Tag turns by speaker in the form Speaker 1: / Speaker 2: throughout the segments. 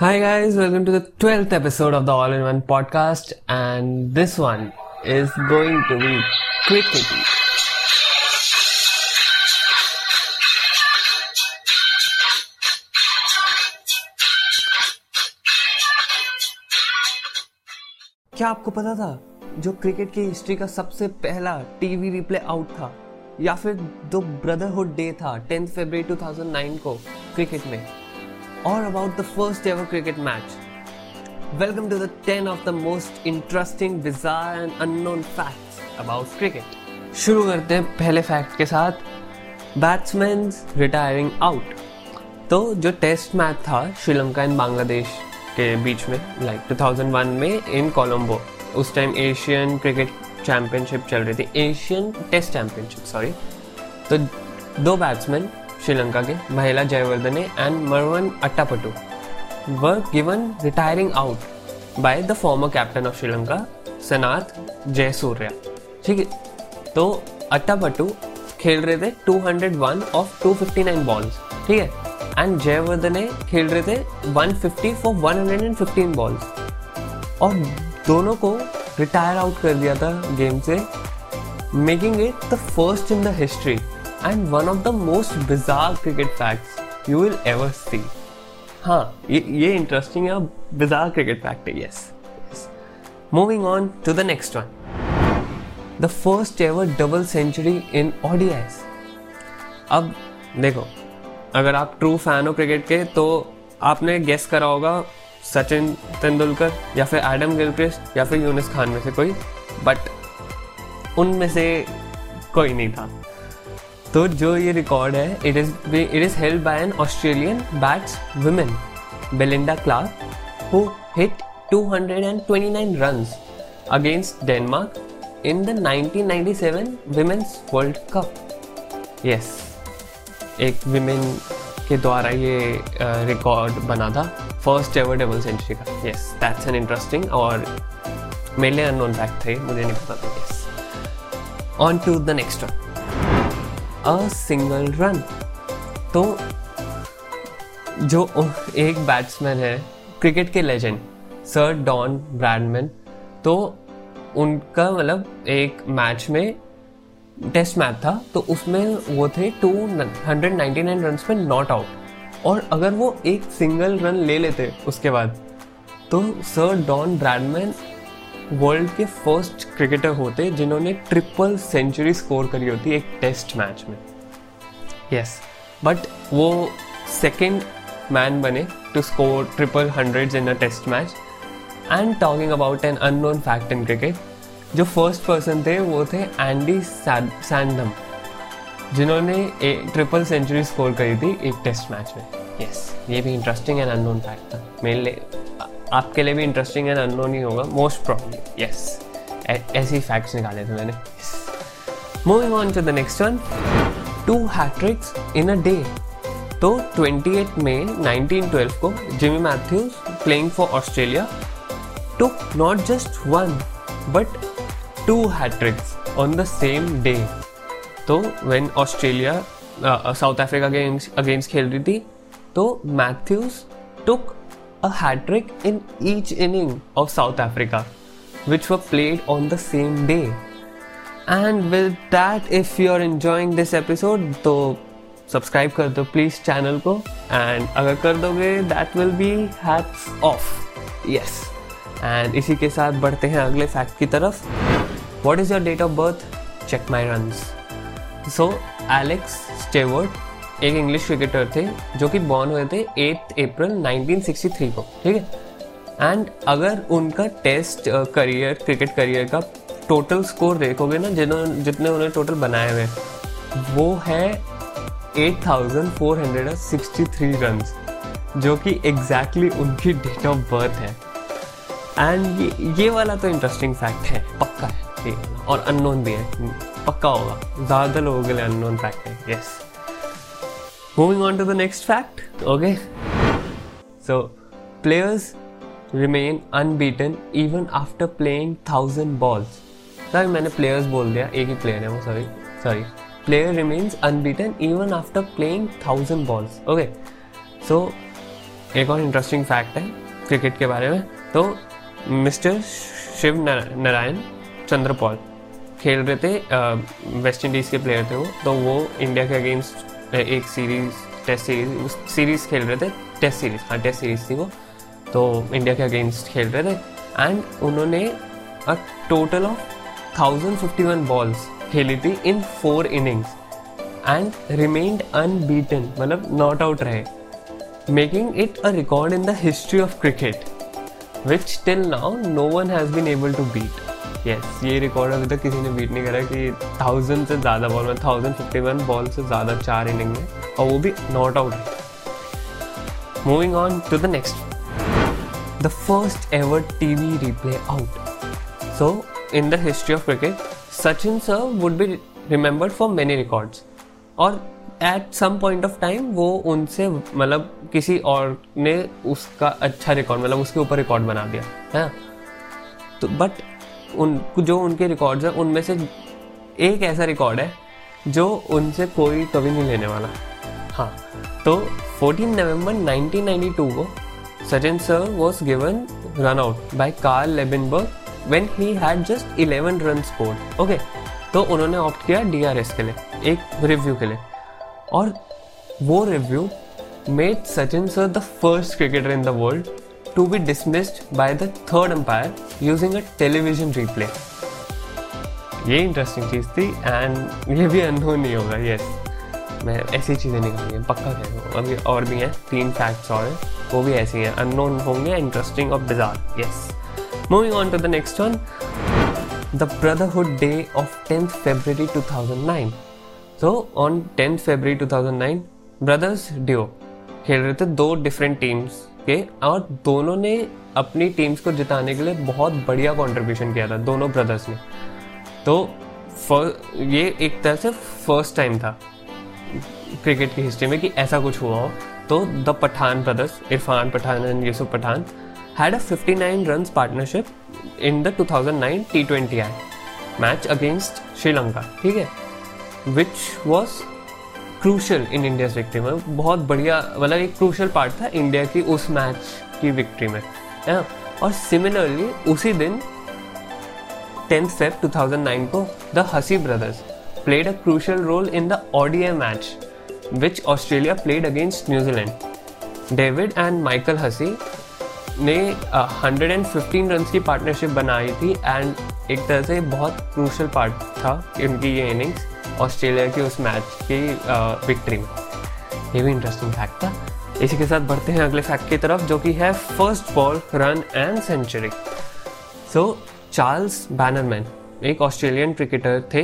Speaker 1: Hi, guys, welcome to the 12th episode of the All in One podcast, and this one is going to be crickety. क्या आपको पता था जो cricket की history का सबसे पहला टीवी रिप्ले आउट था या फिर जो ब्रदरहुड डे था 10 फरवरी 2009 को क्रिकेट में or about the first ever cricket match. Welcome to the 10 of the most interesting, bizarre and unknown facts about cricket. शुरू करते हैं पहले फैक्ट के साथ बैट्समैन रिटायरिंग आउट तो जो टेस्ट मैच था श्रीलंका एंड बांग्लादेश के बीच में लाइक like 2001 में इन कोलंबो उस टाइम एशियन क्रिकेट चैंपियनशिप चल रही थी एशियन टेस्ट चैंपियनशिप सॉरी तो दो बैट्समैन श्रीलंका के Mahela Jayawardene and Marvan Atapattu were given retiring out by the former captain of Sri Lanka, Sanath Jayasuriya. ठीक है? तो अट्टापटू खेल रहे थे 201 ऑफ़ 259 बॉल्स ठीक है? एंड जयवर्धने खेल रहे थे 150 फॉर 115 बॉल्स और दोनों को रिटायर आउट कर दिया था गेम से making it the first in the history and one of the most bizarre cricket facts you will ever see. हाँ ये ये इंटरेस्टिंग है बिजार क्रिकेट फैक्ट है yes moving on to the next one the first ever double century in ODIs अब, देखो, अगर आप true fan हो क्रिकेट के तो आपने गेस करा होगा सचिन तेंदुलकर या फिर एडम गिलक्रिस्ट या फिर यूनिस खान में से कोई बट उनमें से कोई नहीं था। तो जो ये रिकॉर्ड है it is it is held by an Australian batswoman Belinda Clark who hit 229 runs against Denmark in the 1997 Women's World Cup. Yes, एक विमेन के द्वारा ये रिकॉर्ड बना था फ़र्स्ट एवर डबल सेंचुरी का। यस दैट्स एन इंटरेस्टिंग और मेरे लिए अननोन फैक्ट थे मुझे नहीं पता था। Yes on to the next one a single run तो जो एक बैट्समैन है क्रिकेट के लेजेंड सर डॉन ब्रैडमैन तो उनका मतलब एक मैच में टेस्ट मैच था तो उसमें वो थे two hundred ninety nine run में नॉट आउट और अगर वो एक सिंगल रन ले लेते उसके बाद तो सर डॉन ब्रैडमैन वर्ल्ड के फ़र्स्ट क्रिकेटर होते जिन्होंने ट्रिपल सेंचुरी स्कोर करी होती एक टेस्ट मैच में। यस बट वो सेकेंड मैन बने to score triple hundred in a test match and talking about an unknown fact in cricket जो फ़र्स्ट पर्सन थे वो थे एंडी सैंडम जिन्होंने एक ट्रिपल सेंचुरी स्कोर करी थी एक टेस्ट मैच में। यस yes, ये भी इंटरेस्टिंग एंड अननोन फैक्ट था। मेरे लिए आपके लिए भी इंटरेस्टिंग एंड अननोन ही होगा मोस्ट प्रॉब्लम यस ऐसे फैक्ट्स निकाले थे मैंने. Moving on to the next one two hat tricks in a day तो 28 मई 1912 को Jimmy Matthews playing for Australia took just one, but two hat tricks on the same day. तो when Australia South Africa के against खेल रही थी तो Matthews took a hat trick in each inning of South Africa, which were played on the same day. And with that, if you're enjoying this episode, तो subscribe कर दो please channel को and अगर कर दोगे that will be hats off yes and इसी के साथ बढ़ते हैं अगले फैक्ट की तरफ़ what is your date of birth check my run so Alex Stewart एक इंग्लिश क्रिकेटर थे जो कि बॉर्न हुए थे एट अप्रैल 1963 को ठीक है एंड अगर उनका टेस्ट करियर क्रिकेट करियर का टोटल स्कोर देखोगे ना जिन्होंने जितने उन्होंने टोटल बनाए हुए वो है 8,463 रन जो कि एग्जैक्टली exactly उनकी डेट ऑफ़ बर्थ है एंड ये ये वाला तो इंटरेस्टिंग फैक्ट है पक्का है और अननोन भी है पक्का होगा ज़्यादा लोगों के लिए अननोन फैक्ट है yes yes. Moving on to the next fact. Okay. So, players remain unbeaten even after playing thousand balls. Sorry मैंने प्लेयर्स बोल दिया एक ही प्लेयर है वो sorry sorry player remains unbeaten even after playing thousand balls okay so एक और interesting fact है क्रिकेट के बारे में तो मिस्टर शिव नारायण चंद्रपॉल खेल रहे थे वेस्ट इंडीज़ के प्लेयर थे वो तो वो इंडिया के अगेंस्ट एक सीरीज़ टेस्ट सीरीज़ उस सीरीज़ खेल रहे थे टेस्ट सीरीज़ हाँ टेस्ट सीरीज़ थी वो। तो इंडिया के अगेंस्ट खेल रहे थे एंड उन्होंने a total of thousand fifty one balls खेली थी in four innings and remained unbeaten मतलब नॉट आउट रहे making it a record in the history of cricket which till now no one has been able to beat yes ये record अभी तक किसी ने beat नहीं करा कि थाउज़ेंड से ज़्यादा बॉल में थाउज़ेंड फिफ्टी वन बॉल से ज़्यादा चार इनिंग में, और वो भी not out moving on to the next the first ever TV replay out so in the history of cricket Sachin sir would be remembered for many records और at some point of time वो उनसे मतलब किसी और ने उसका अच्छा record मतलब उसके ऊपर रिकॉर्ड बना दिया, है तो बट उन, जो उनके रिकॉर्ड्स हैं, उनमें से एक ऐसा रिकॉर्ड है, जो उनसे कोई कभी नहीं लेने वाला। हाँ तो 14 नवंबर 1992 को Sachin sir was given run out by Carl Liebenberg when he had just 11 run score okay तो उन्होंने ऑप्ट किया डीआरएस के लिए, एक रिव्यू के लिए। और वो review made Sachin sir the first cricketer in the world to be dismissed by the third umpire using a television replay. ये इंटरेस्टिंग चीज़ थी एंड ये भी अनहोन नहीं होगा यस मैं ऐसी चीज़ें निकाली पक्का कह रहा हूँ। अभी और भी हैं, तीन फैक्ट्स और हैं, वो भी ऐसी हैं अननोन होंगे इंटरेस्टिंग और bizarre yes moving on to the next one the brotherhood day of tenth February 2009 so on tenth February 2009 brothers duo खेल रहे थे दो डिफरेंट टीम्स के और दोनों ने अपनी टीम्स को जिताने के लिए बहुत बढ़िया कंट्रीब्यूशन किया था, दोनों ब्रदर्स ने। तो ये एक तरह से फ़र्स्ट टाइम था क्रिकेट की हिस्ट्री में कि ऐसा कुछ हुआ हो। तो the Pathan brothers Irfan Pathan and Yusuf Pathan had a 59 run partnership in the 2009 T20I match against Sri Lanka ठीक है? Which was crucial in India victory में। बहुत बढ़िया मतलब एक क्रूशल पार्ट था इंडिया की उस मैच की विक्ट्री में। है और सिमिलरली उसी दिन टेंथ फेब 2009 को the Hussey brothers played a crucial role in the ODI match which Australia played against New Zealand David and Michael Hussey ने हंड्रेड एंड फिफ्टीन रन की पार्टनरशिप बनाई थी एंड एक तरह से बहुत क्रूशल पार्ट था इनकी ये इनिंग्स ऑस्ट्रेलिया की उस मैच की विक्ट्री में। ये भी इंटरेस्टिंग फैक्ट था। इसी के साथ बढ़ते हैं अगले फैक्ट की तरफ़, जो कि है first ball run and century so Charles Bannerman एक ऑस्ट्रेलियन क्रिकेटर थे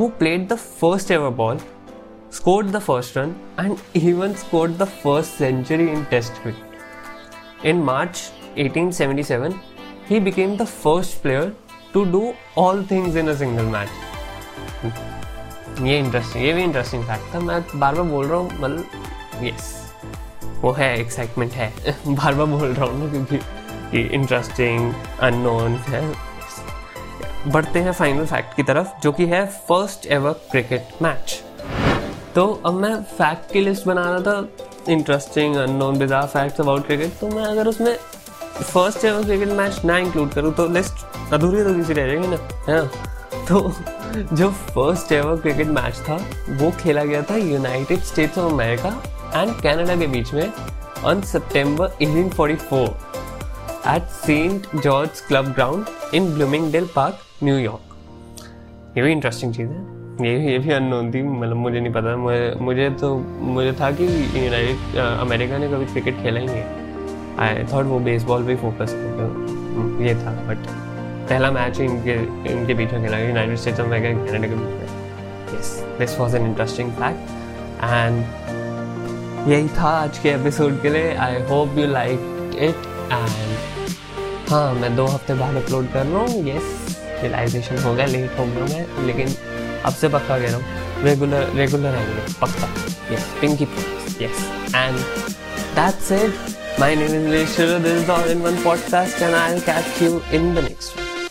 Speaker 1: who played the first ever ball scored the first run and even scored the first century in Test cricket in March 1877 he became the first player to do all things in a single match ये interesting ये भी interesting fact था। मैं बार बार बोल रहा हूँ मतलब yes वो है एक्साइटमेंट है। बार बार बोल रहा हूँ ना, क्योंकि इंटरेस्टिंग अननोन है। बढ़ते हैं फाइनल फैक्ट की तरफ़, जो कि है फ़र्स्ट एवर क्रिकेट मैच तो अब मैं फैक्ट की लिस्ट बना रहा था interesting unknown bizarre facts about cricket तो मैं अगर उसमें फ़र्स्ट एवर क्रिकेट मैच ना इंक्लूड करूँ तो लिस्ट अधूरी अधूरी सी रह जाएगी ना, है ना? तो जो फ़र्स्ट एवर क्रिकेट मैच था, वो खेला गया था United States of America and Canada के बीच में on September 1844 at Saint George Club ground in Bloomingdale Park New York ये भी इंटरेस्टिंग चीज़ है। ये ये भी अननोन थी मतलब मुझे नहीं पता। मुझे मुझे तो मुझे था कि यूनाइटेड अमेरिका ने कभी क्रिकेट खेला ही नहीं आई थॉट वो बेसबॉल पे फोकस करते ये था बट पहला मैच इनके इनके बीच में खेला गया United States of America Canada के बीच में। Yes this was an interesting fact and यही था आज के एपिसोड के लिए। I hope you like it and हाँ मैं दो हफ़्ते बाद अपलोड कर रहा हूँ। यस रियलाइजेशन हो गया लेट हो गया मैं। लेकिन अब से पक्का कह रहा हूँ रेगुलर रेगुलर आएँगे पक्का। Yes Pinky yes and that's it My name is Vishnu. This is the All in One podcast, and I'll catch you in the next one.